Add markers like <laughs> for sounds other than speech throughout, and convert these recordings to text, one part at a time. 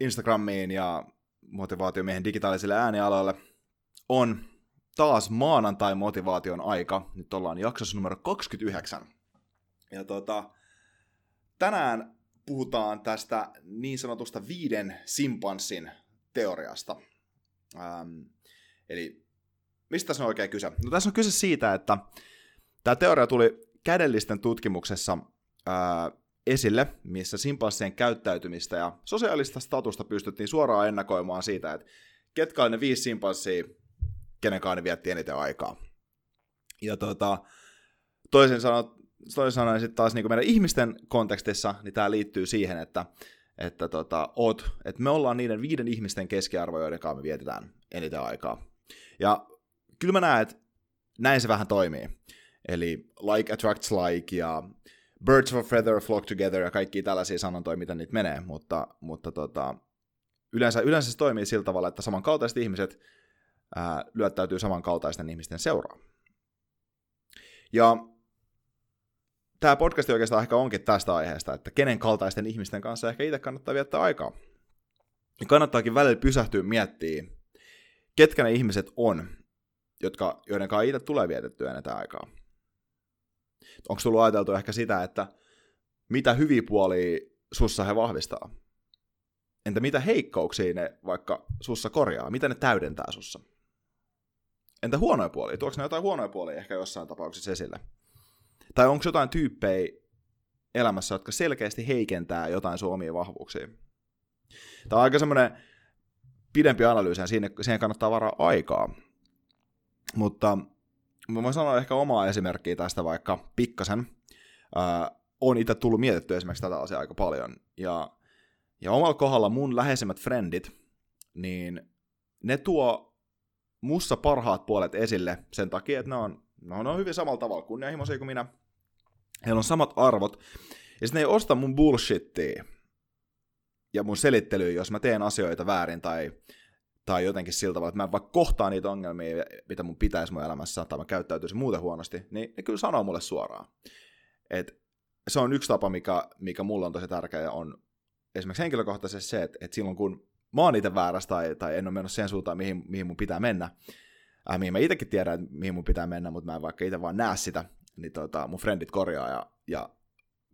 Instagramiin ja motivaatiomiehen digitaalisille äänialoille on taas maanantai-motivaation aika. Nyt ollaan jaksossa numero 29. Ja tota, tänään puhutaan tästä niin sanotusta viiden simpanssin teoriasta. Ähm, eli mistä tässä on oikein kyse? No tässä on kyse siitä, että tämä teoria tuli kädellisten tutkimuksessa ää, esille, missä simpanssien käyttäytymistä ja sosiaalista statusta pystyttiin suoraan ennakoimaan siitä, että ketkä oli ne viisi simpanssia, kenen kanssa ne vietti eniten aikaa. Ja tota, toisin sanoen, toisin sanoen sitten taas niin meidän ihmisten kontekstissa, niin tämä liittyy siihen, että, että, tota, oot, että me ollaan niiden viiden ihmisten keskiarvo, joiden kanssa me vietetään eniten aikaa. Ja kyllä mä näen, että näin se vähän toimii. Eli like attracts like ja birds of a feather flock together ja kaikki tällaisia sanontoja, mitä niitä menee, mutta, mutta tota, yleensä, yleensä se toimii sillä tavalla, että samankaltaiset ihmiset ää, lyöttäytyy samankaltaisten ihmisten seuraan. Ja tämä podcast oikeastaan ehkä onkin tästä aiheesta, että kenen kaltaisten ihmisten kanssa ehkä itse kannattaa viettää aikaa. Ja kannattaakin välillä pysähtyä miettiä, ketkä ne ihmiset on, jotka, joiden kanssa itse tulee vietettyä enää aikaa. Onko tullut ajateltu ehkä sitä, että mitä hyviä puolia sussa he vahvistaa? Entä mitä heikkouksia ne vaikka sussa korjaa? Mitä ne täydentää sussa? Entä huonoja puolia? Tuoks ne jotain huonoja puolia ehkä jossain tapauksessa esille? Tai onko jotain tyyppejä elämässä, jotka selkeästi heikentää jotain sun omia vahvuuksia? Tämä on aika semmoinen pidempi analyysi, ja siihen kannattaa varaa aikaa. Mutta mä voin sanoa ehkä omaa esimerkkiä tästä vaikka pikkasen. Äh, on itse tullut mietitty esimerkiksi tätä asiaa aika paljon. Ja, ja omalla kohdalla mun läheisimmät frendit, niin ne tuo mussa parhaat puolet esille sen takia, että ne on, no, ne on hyvin samalla tavalla kunnianhimoisia kuin minä. Heillä on samat arvot. Ja sitten ne ei osta mun bullshittia ja mun selittelyä, jos mä teen asioita väärin tai tai jotenkin sillä tavalla, että mä vaikka kohtaan niitä ongelmia, mitä mun pitäisi mun elämässä, tai mä käyttäytyisin muuten huonosti, niin ne kyllä sanoo mulle suoraan. Et se on yksi tapa, mikä, mikä mulla on tosi tärkeä, on esimerkiksi henkilökohtaisesti se, että, että silloin kun mä oon itse väärässä tai, tai en ole mennyt siihen suuntaan, mihin, mihin mun pitää mennä, äh, mihin mä itsekin tiedän, että mihin mun pitää mennä, mutta mä en vaikka itse vaan näe sitä, niin tota, mun frendit korjaa ja, ja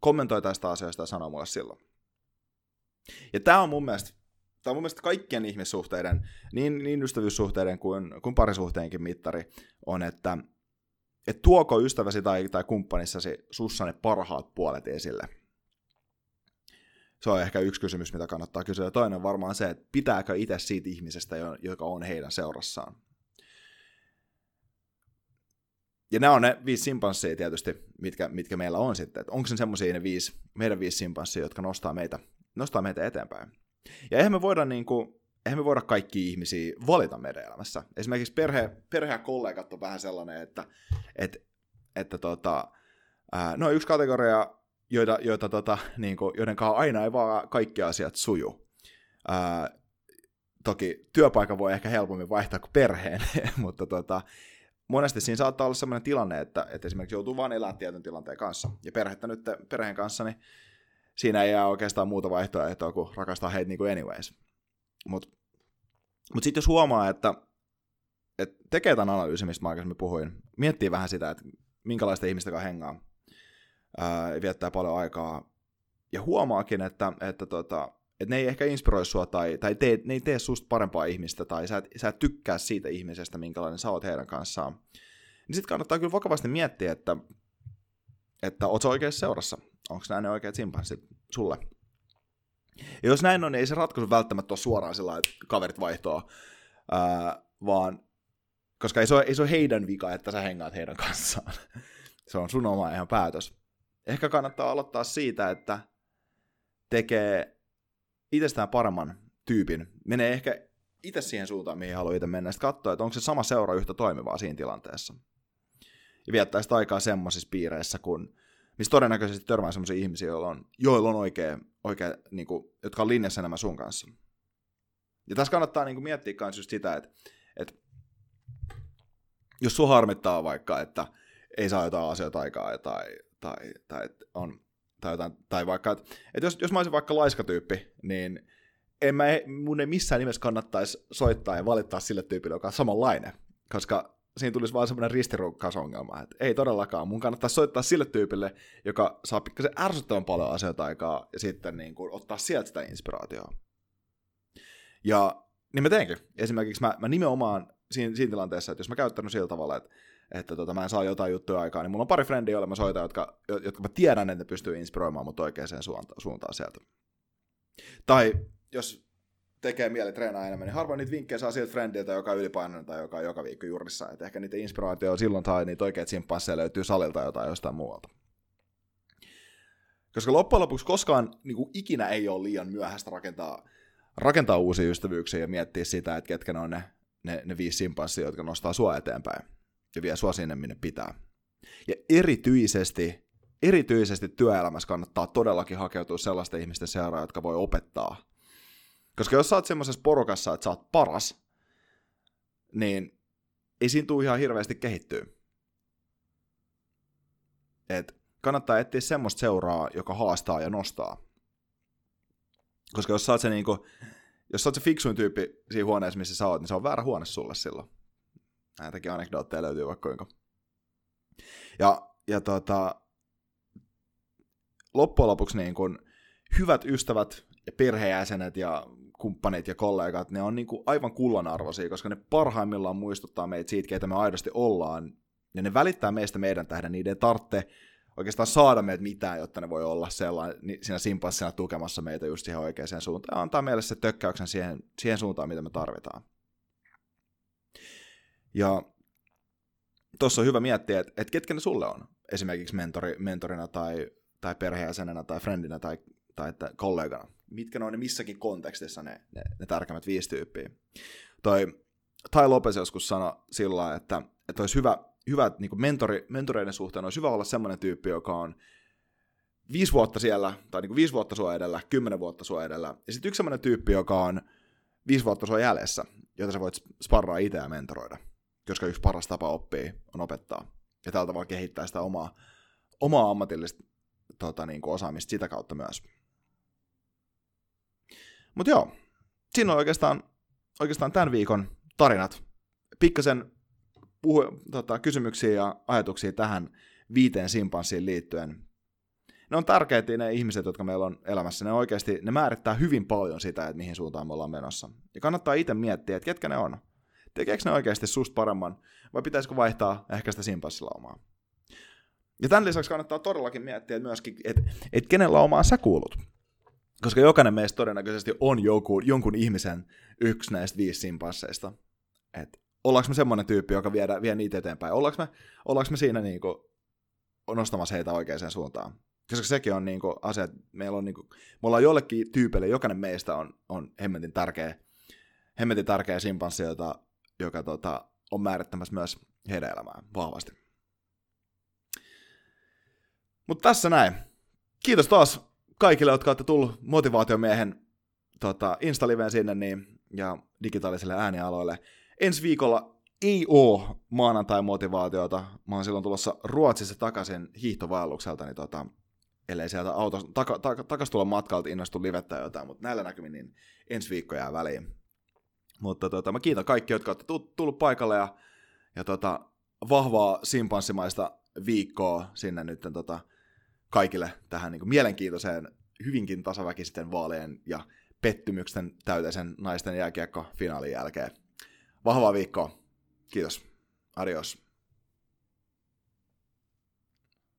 kommentoi tästä asioista ja sanoo mulle silloin. Ja tämä on mun mielestä tämä on mun mielestä kaikkien ihmissuhteiden, niin, niin ystävyyssuhteiden kuin, kuin parisuhteenkin mittari, on, että et tuoko ystäväsi tai, tai kumppanissasi sussa ne parhaat puolet esille. Se on ehkä yksi kysymys, mitä kannattaa kysyä. Toinen varmaan se, että pitääkö itse siitä ihmisestä, joka on heidän seurassaan. Ja nämä on ne viisi simpanssia tietysti, mitkä, mitkä meillä on sitten. Onko se semmoisia ne viisi, meidän viisi simpanssia, jotka nostaa meitä, nostaa meitä eteenpäin. Ja eihän me voida, niin kuin, eihän me voida kaikki ihmisiä valita meidän elämässä. Esimerkiksi perhe, perhe ja kollegat on vähän sellainen, että, että, että tota, no yksi kategoria, joita, joita tota, niin kuin, joiden kanssa aina ei vaan kaikki asiat suju. Ää, toki työpaikan voi ehkä helpommin vaihtaa kuin perheen, <laughs> mutta tota, monesti siinä saattaa olla sellainen tilanne, että, että esimerkiksi joutuu vain elää tietyn tilanteen kanssa. Ja perhettä nyt perheen kanssa, niin siinä ei jää oikeastaan muuta vaihtoehtoa kuin rakastaa heitä niin kuin anyways. Mutta mut sitten jos huomaa, että, että tekee tämän analyysin, mistä mä aikaisemmin puhuin, miettii vähän sitä, että minkälaista ihmistä kanssa hengaa, ää, viettää paljon aikaa, ja huomaakin, että, että, tota, että ne ei ehkä inspiroi sua tai, tai tee, ne ei tee susta parempaa ihmistä tai sä et, sä et tykkää siitä ihmisestä, minkälainen sä oot heidän kanssaan, niin sitten kannattaa kyllä vakavasti miettiä, että, että oot sä oikeassa seurassa. Onko nämä ne oikeat simpanssit sulle? Ja jos näin on, niin ei se ratkaisu välttämättä ole suoraan sillä että kaverit vaihtoa, ää, vaan koska ei se, ole, ei se ole heidän vika, että sä hengaat heidän kanssaan. <laughs> se on sun oma ihan päätös. Ehkä kannattaa aloittaa siitä, että tekee itsestään paremman tyypin. Menee ehkä itse siihen suuntaan, mihin haluaa itse mennä. Sitten katsoa, että onko se sama seura yhtä toimivaa siinä tilanteessa. Ja viettää sitä aikaa semmoisissa piireissä, kun, missä todennäköisesti törmää semmoisia ihmisiä, joilla on, joilla on oikea, oikea niin kuin, jotka on linjassa enemmän sun kanssa. Ja tässä kannattaa niin kuin, miettiä myös just sitä, että, että jos sun harmittaa vaikka, että ei saa jotain asioita aikaa tai, tai, tai, on, tai, jotain, tai vaikka, että, että jos, jos mä olisin vaikka laiskatyyppi, niin en mä, mun ei missään nimessä kannattaisi soittaa ja valittaa sille tyypille, joka on samanlainen, koska siinä tulisi vaan semmoinen ristirunkkausongelma, että ei todellakaan, mun kannattaa soittaa sille tyypille, joka saa pikkasen ärsyttävän paljon asioita aikaa ja sitten niin kuin, ottaa sieltä sitä inspiraatioa. Ja niin mä teenkin. Esimerkiksi mä, mä nimenomaan siinä, siinä tilanteessa, että jos mä käyttänyt sillä tavalla, että, että tota, mä en saa jotain juttuja aikaa, niin mulla on pari frendiä, joille mä soitan, jotka, jotka mä tiedän, että ne pystyy inspiroimaan mut oikeaan suuntaan, suuntaan sieltä. Tai jos tekee mieli treenaa enemmän, niin harvoin niitä vinkkejä saa sieltä frendiltä, joka on ylipainoinen tai joka on joka viikko jurissa. Et ehkä niitä inspiraatioita silloin tai niitä oikeat simpansseja löytyy salilta jotain jostain muualta. Koska loppujen lopuksi koskaan niin kuin ikinä ei ole liian myöhäistä rakentaa, rakentaa uusia ystävyyksiä ja miettiä sitä, että ketkä ne on ne, ne, ne viisi simpanssia, jotka nostaa sua eteenpäin ja vie sua sinne, minne pitää. Ja erityisesti, erityisesti työelämässä kannattaa todellakin hakeutua sellaisten ihmisten seuraan, jotka voi opettaa koska jos sä oot semmoisessa porukassa, että sä oot paras, niin ei siinä tule ihan hirveästi kehittyä. Et kannattaa etsiä semmoista seuraa, joka haastaa ja nostaa. Koska jos sä oot se, niinku, jos sä oot se fiksuin tyyppi siinä huoneessa, missä sä oot, niin se on väärä huone sulle silloin. Näitäkin anekdootteja löytyy vaikka kuinka. Ja, ja tota, loppujen lopuksi niin kun, hyvät ystävät ja perheenjäsenet ja kumppanit ja kollegat, ne on niin kuin aivan kullanarvoisia, koska ne parhaimmillaan muistuttaa meitä siitä, keitä me aidosti ollaan, ja ne välittää meistä meidän tähden, niiden ei tarvitse oikeastaan saada meitä mitään, jotta ne voi olla sellainen, siinä simpanssina tukemassa meitä just siihen oikeaan suuntaan, ja antaa meille se tökkäyksen siihen, siihen suuntaan, mitä me tarvitaan. Ja tuossa on hyvä miettiä, että, että ketkä ne sulle on, esimerkiksi mentori, mentorina tai, tai perheenjäsenenä tai friendinä tai, tai että kollegana mitkä on ne missäkin kontekstissa ne, ne, ne tärkeimmät viisi tyyppiä. Toi Tai Lopez joskus sanoi sillä että, että olisi hyvä, hyvä niin mentori, mentoreiden suhteen olisi hyvä olla semmoinen tyyppi, joka on viisi vuotta siellä, tai niin viisi vuotta sua edellä, kymmenen vuotta sua edellä, ja sitten yksi semmoinen tyyppi, joka on viisi vuotta sua jäljessä, jota sä voit sparraa itse ja mentoroida, koska yksi paras tapa oppia on opettaa, ja tällä tavalla kehittää sitä omaa, omaa ammatillista tota, niin kuin osaamista sitä kautta myös. Mutta joo, siinä on oikeastaan, oikeastaan tämän viikon tarinat. Pikkasen puhu, tota, kysymyksiä ja ajatuksia tähän viiteen simpanssiin liittyen. Ne on tärkeitä ne ihmiset, jotka meillä on elämässä. Ne oikeasti, ne määrittää hyvin paljon sitä, että mihin suuntaan me ollaan menossa. Ja kannattaa itse miettiä, että ketkä ne on. Tekeekö ne oikeasti susta paremman, vai pitäisikö vaihtaa ehkä sitä simpanssilauma? Ja tämän lisäksi kannattaa todellakin miettiä myöskin, että, että kenen laumaan sä kuulut. Koska jokainen meistä todennäköisesti on joku, jonkun ihmisen yksi näistä viisi simpansseista. Et ollaanko me semmoinen tyyppi, joka vie, vie niitä eteenpäin? Ollaanko me, ollaanko me siinä niinku nostamassa heitä oikeaan suuntaan? Koska sekin on niinku asia, että meillä on niinku, me ollaan jollekin tyypille, jokainen meistä on, on hemmetin tärkeä, hemmetin tärkeä simpanssi, jota, joka tota, on määrittämässä myös heidän elämään vahvasti. Mutta tässä näin. Kiitos taas kaikille, jotka olette tullut motivaatiomiehen tota, Insta-liveen sinne niin, ja digitaaliselle äänialoille. Ensi viikolla ei oo maanantai-motivaatiota. Mä oon silloin tulossa Ruotsissa takaisin hiihtovaellukselta, niin tota, ellei sieltä autos, taka, taka, takas tulla matkalta innostu livettää jotain, mutta näillä näkymin niin ensi viikko jää väliin. Mutta tota, mä kiitän kaikki, jotka olette tullut paikalle ja, ja tota, vahvaa simpanssimaista viikkoa sinne nyt tota, kaikille tähän niin kuin mielenkiintoiseen, hyvinkin tasaväkisten vaalien ja pettymyksen täyteisen naisten jääkiekko finaalin jälkeen. Vahvaa viikkoa. Kiitos. Adios.